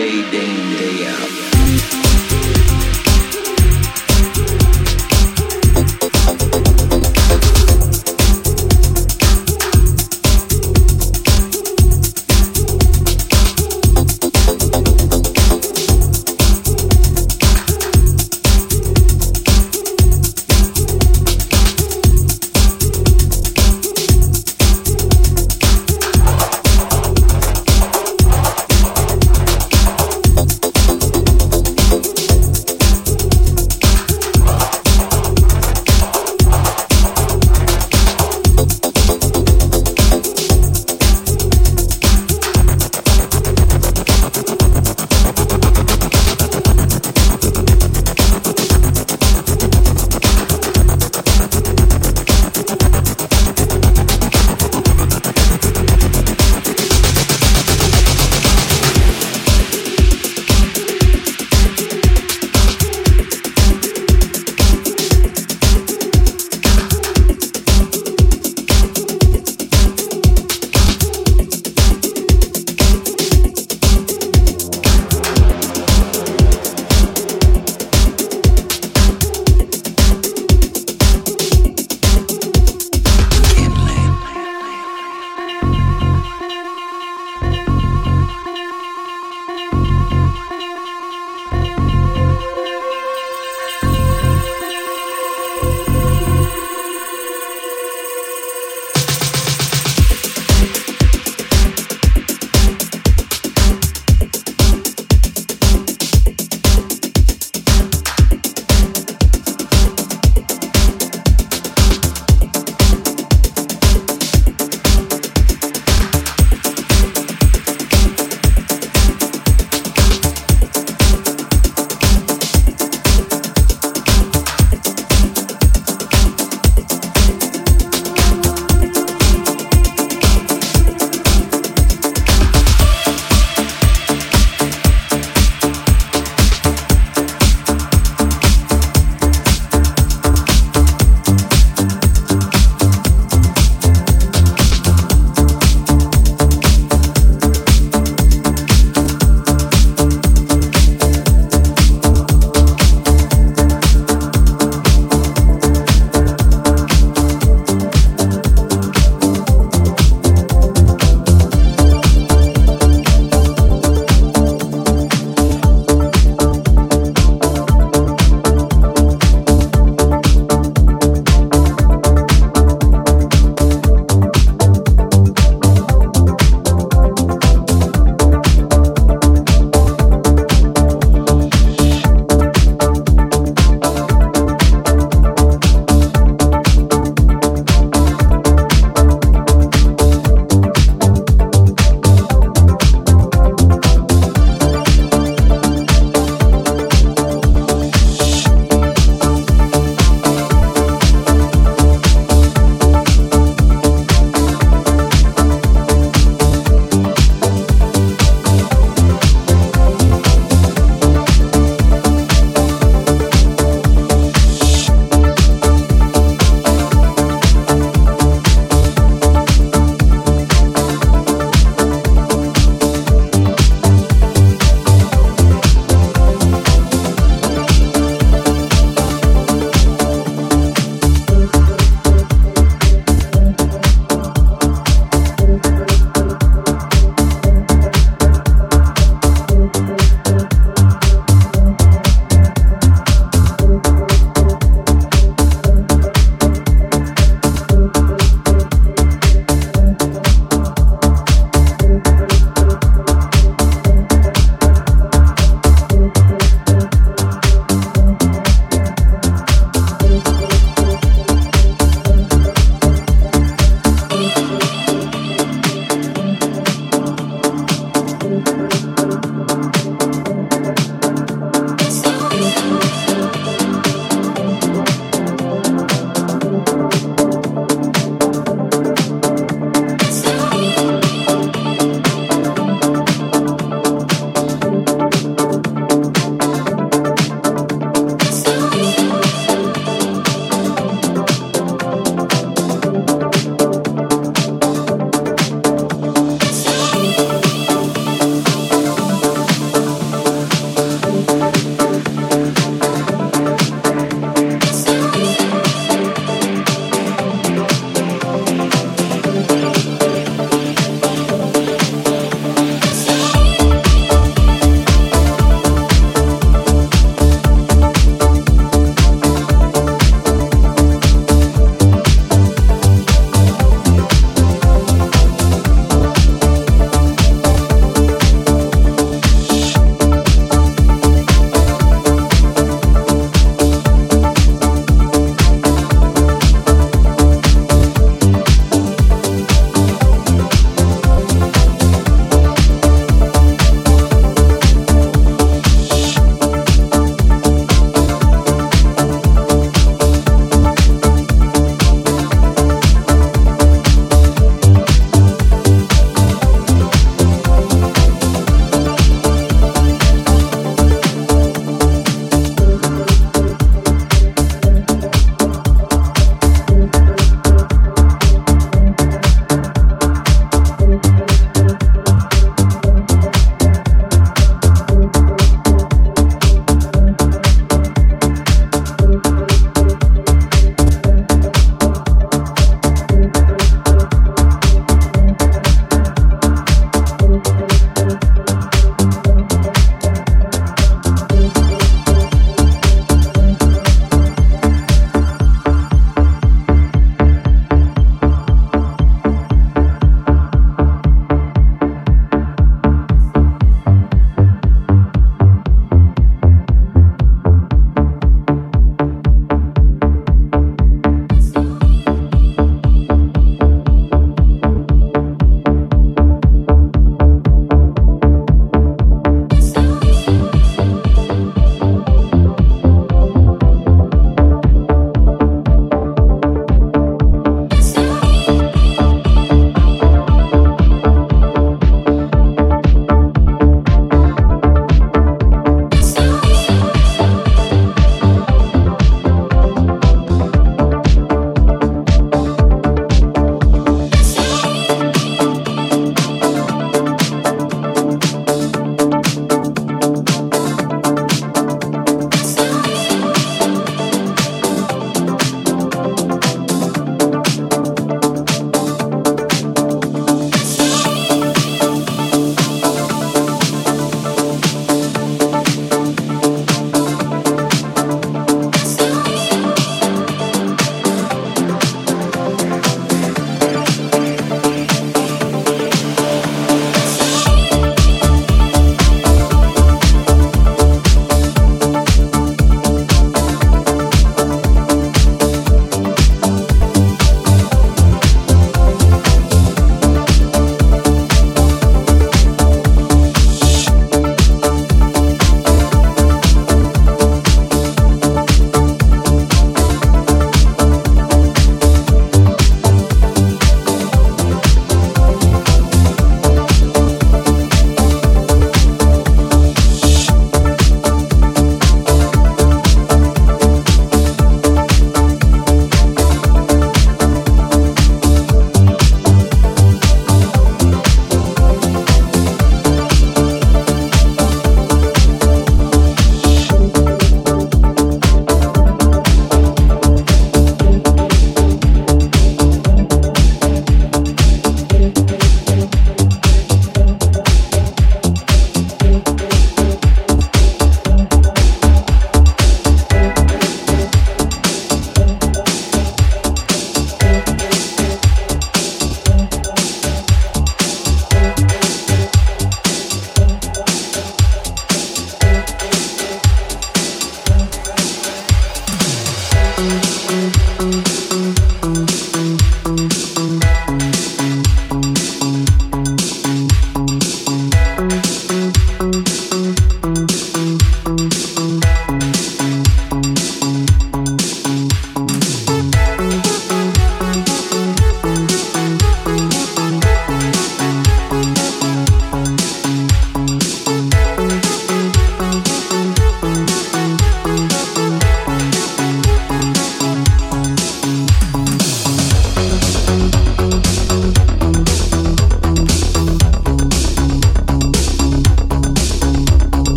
DJ Dane.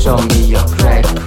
Show me your crack.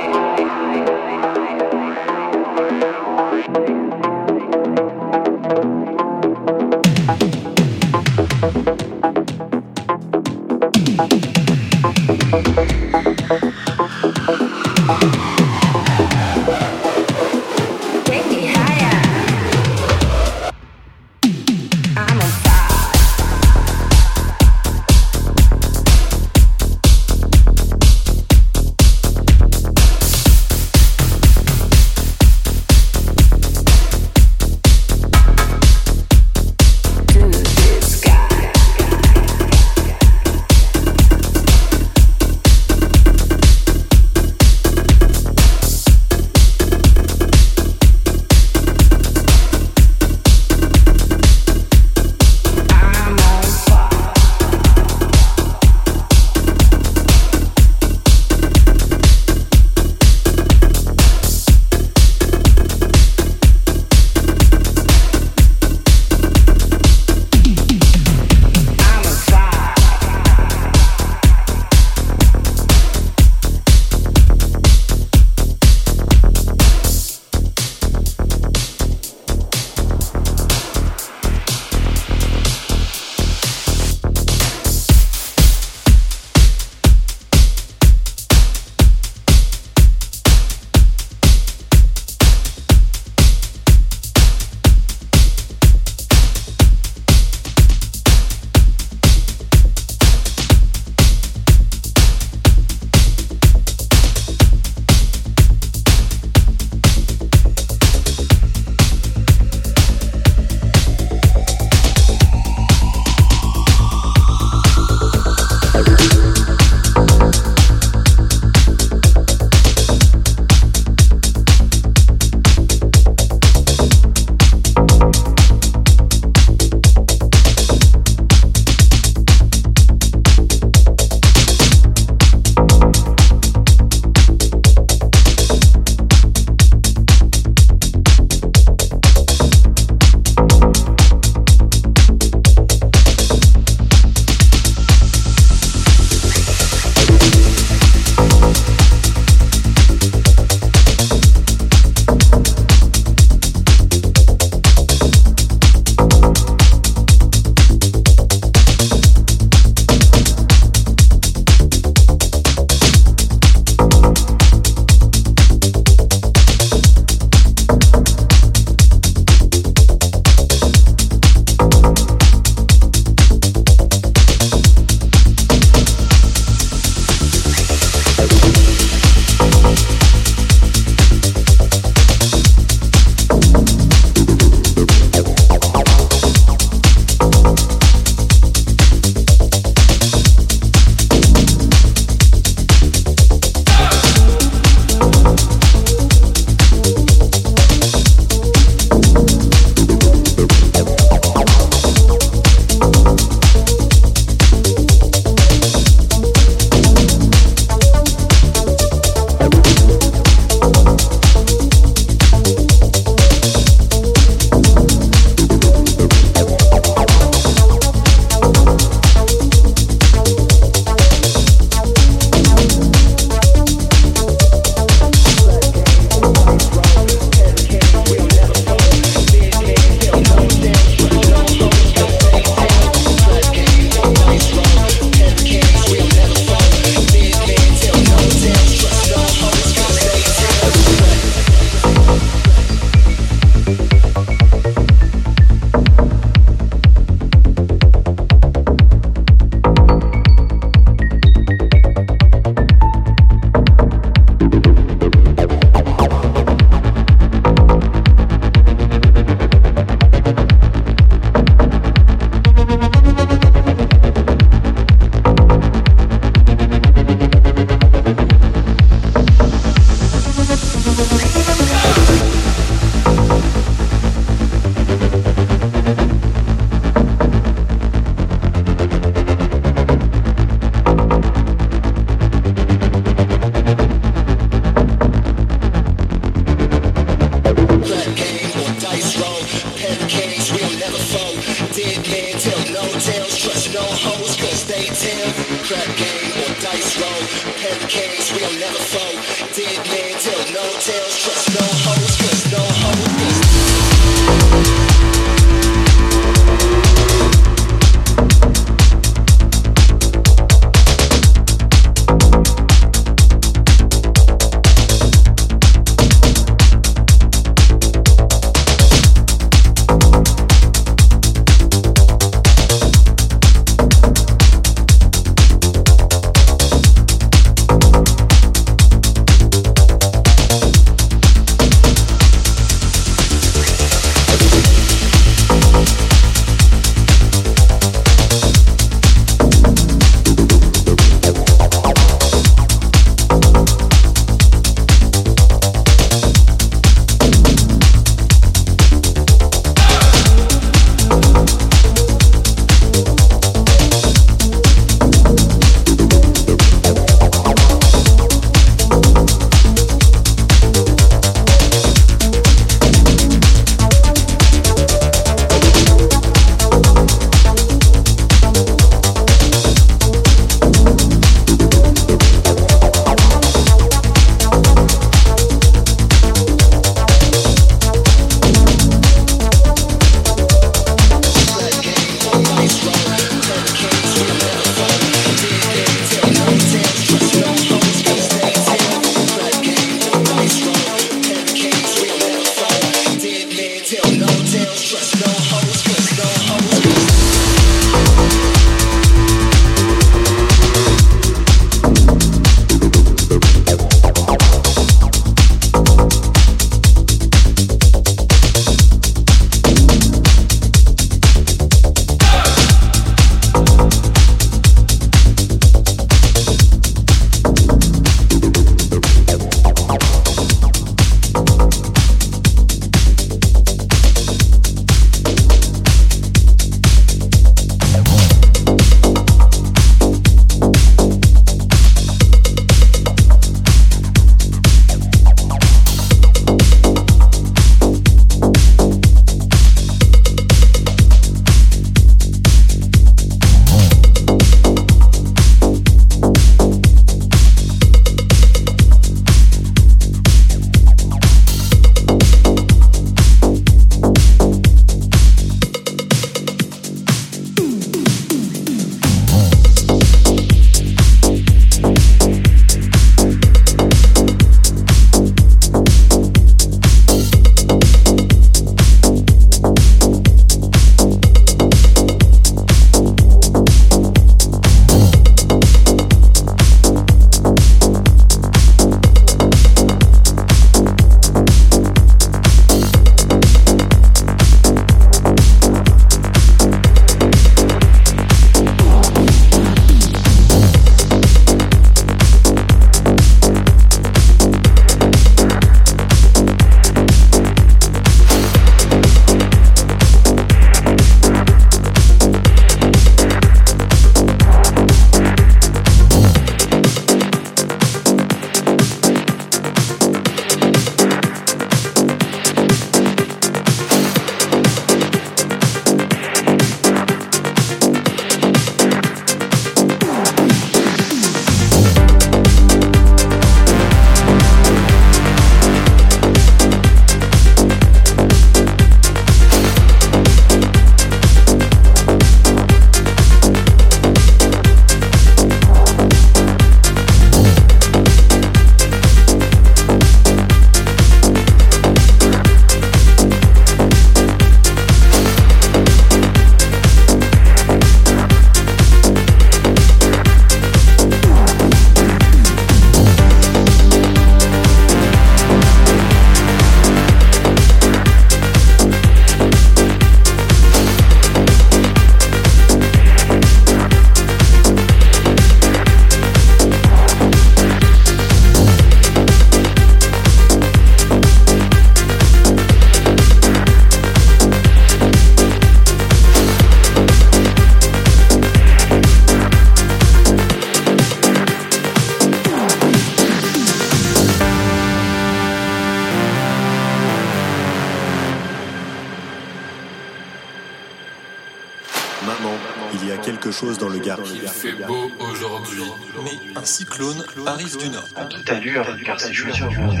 Arrive du nord. En toute allure, car c'est chaussures aujourd'hui.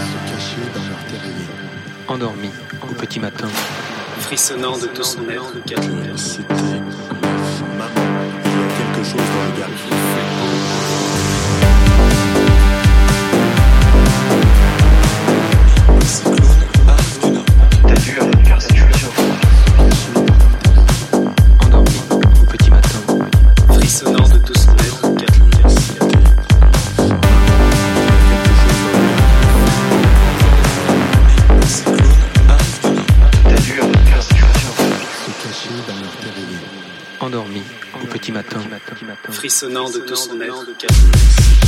se cacher dans leur terrier. endormi au petit matin. frissonnant de tout son être. Que c'était Maman, il y a quelque chose dans le gars. Un de Dissonance.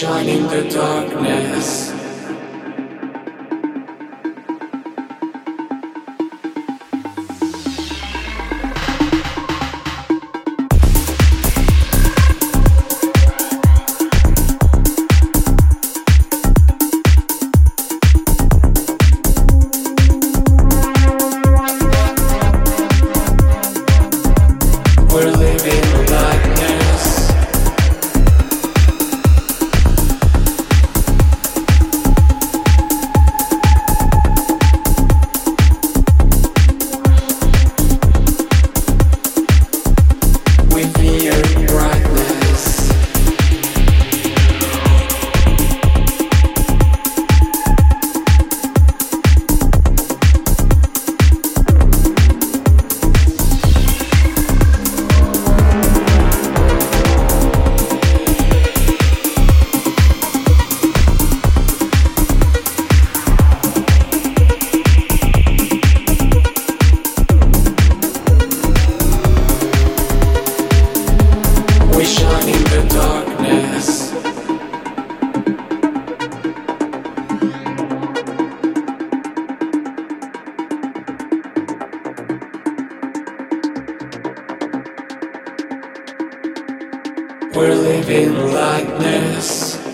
Shine in the darkness. We're living like We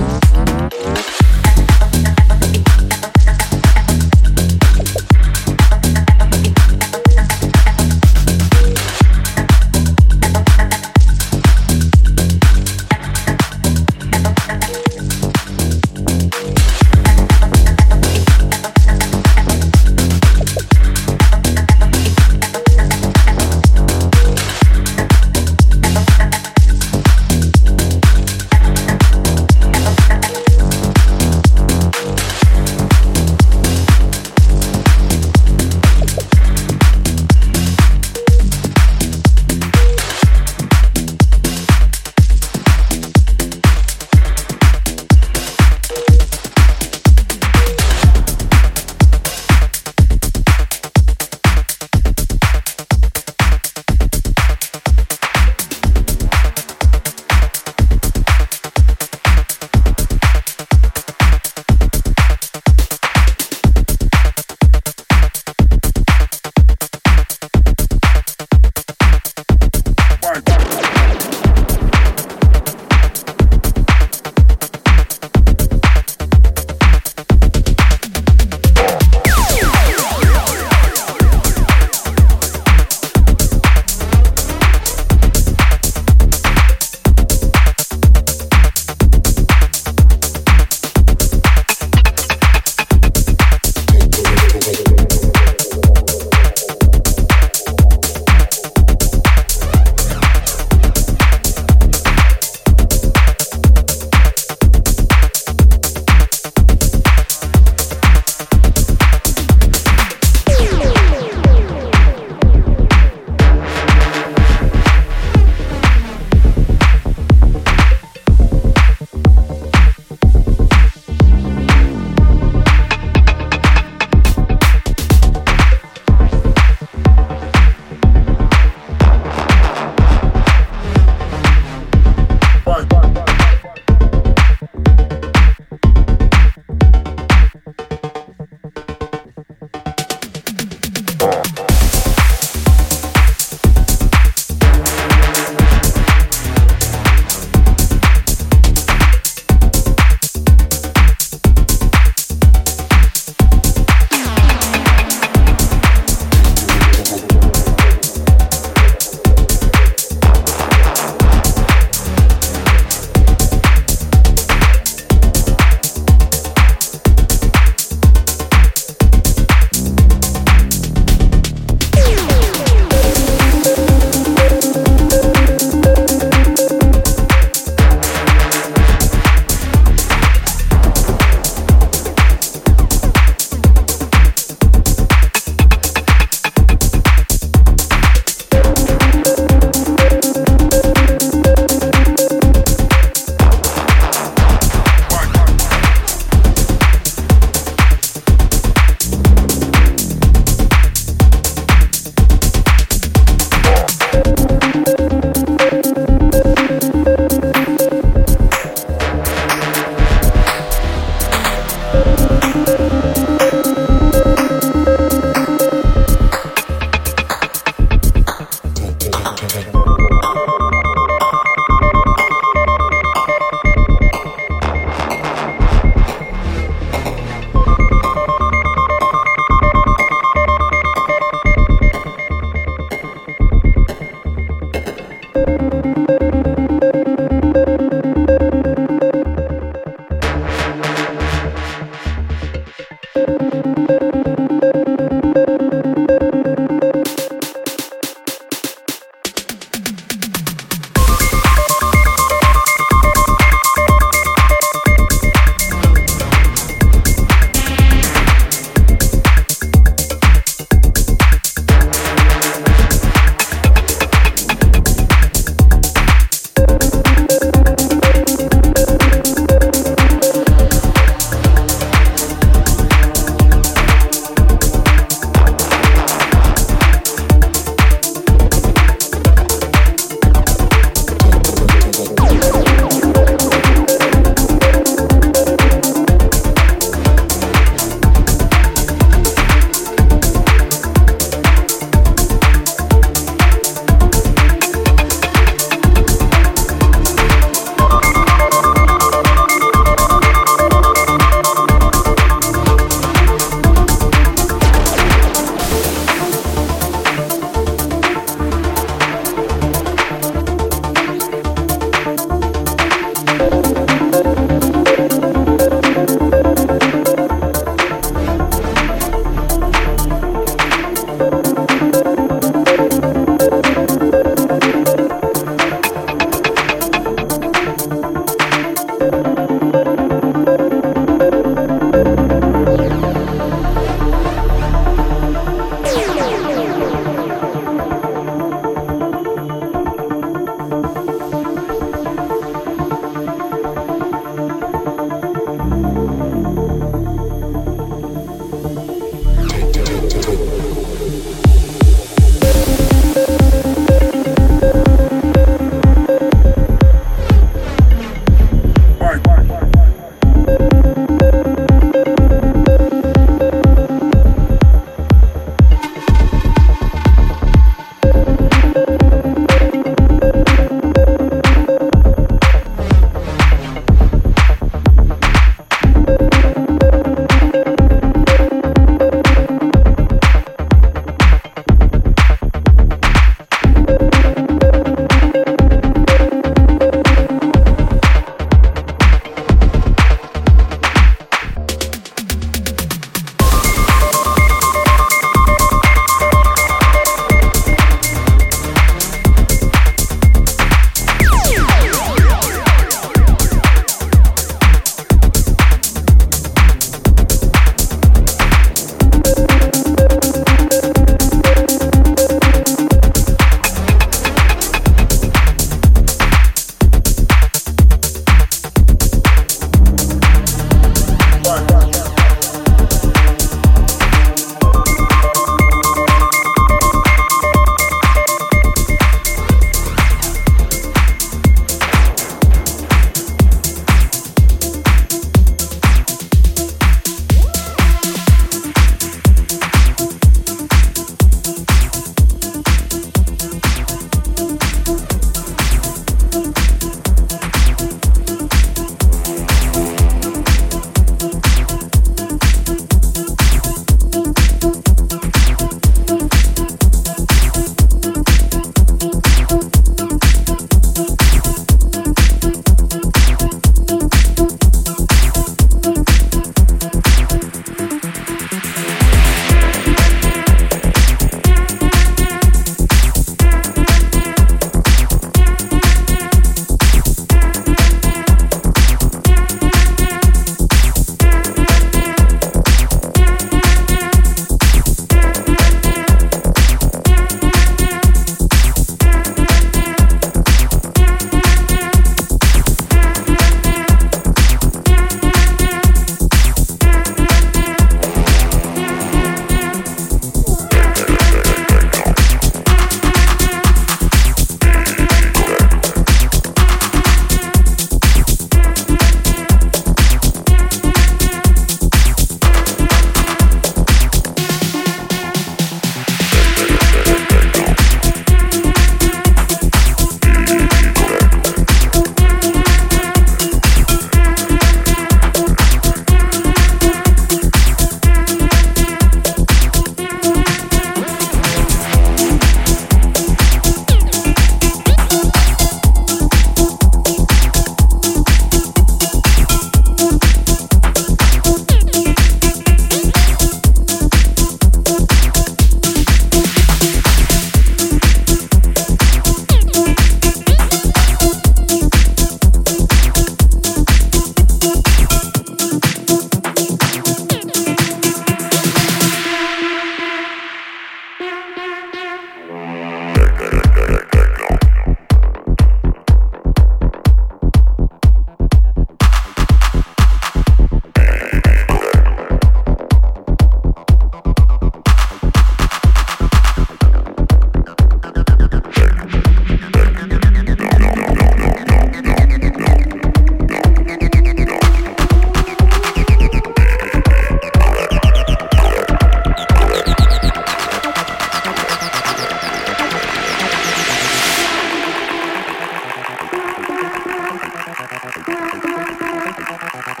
Gracias.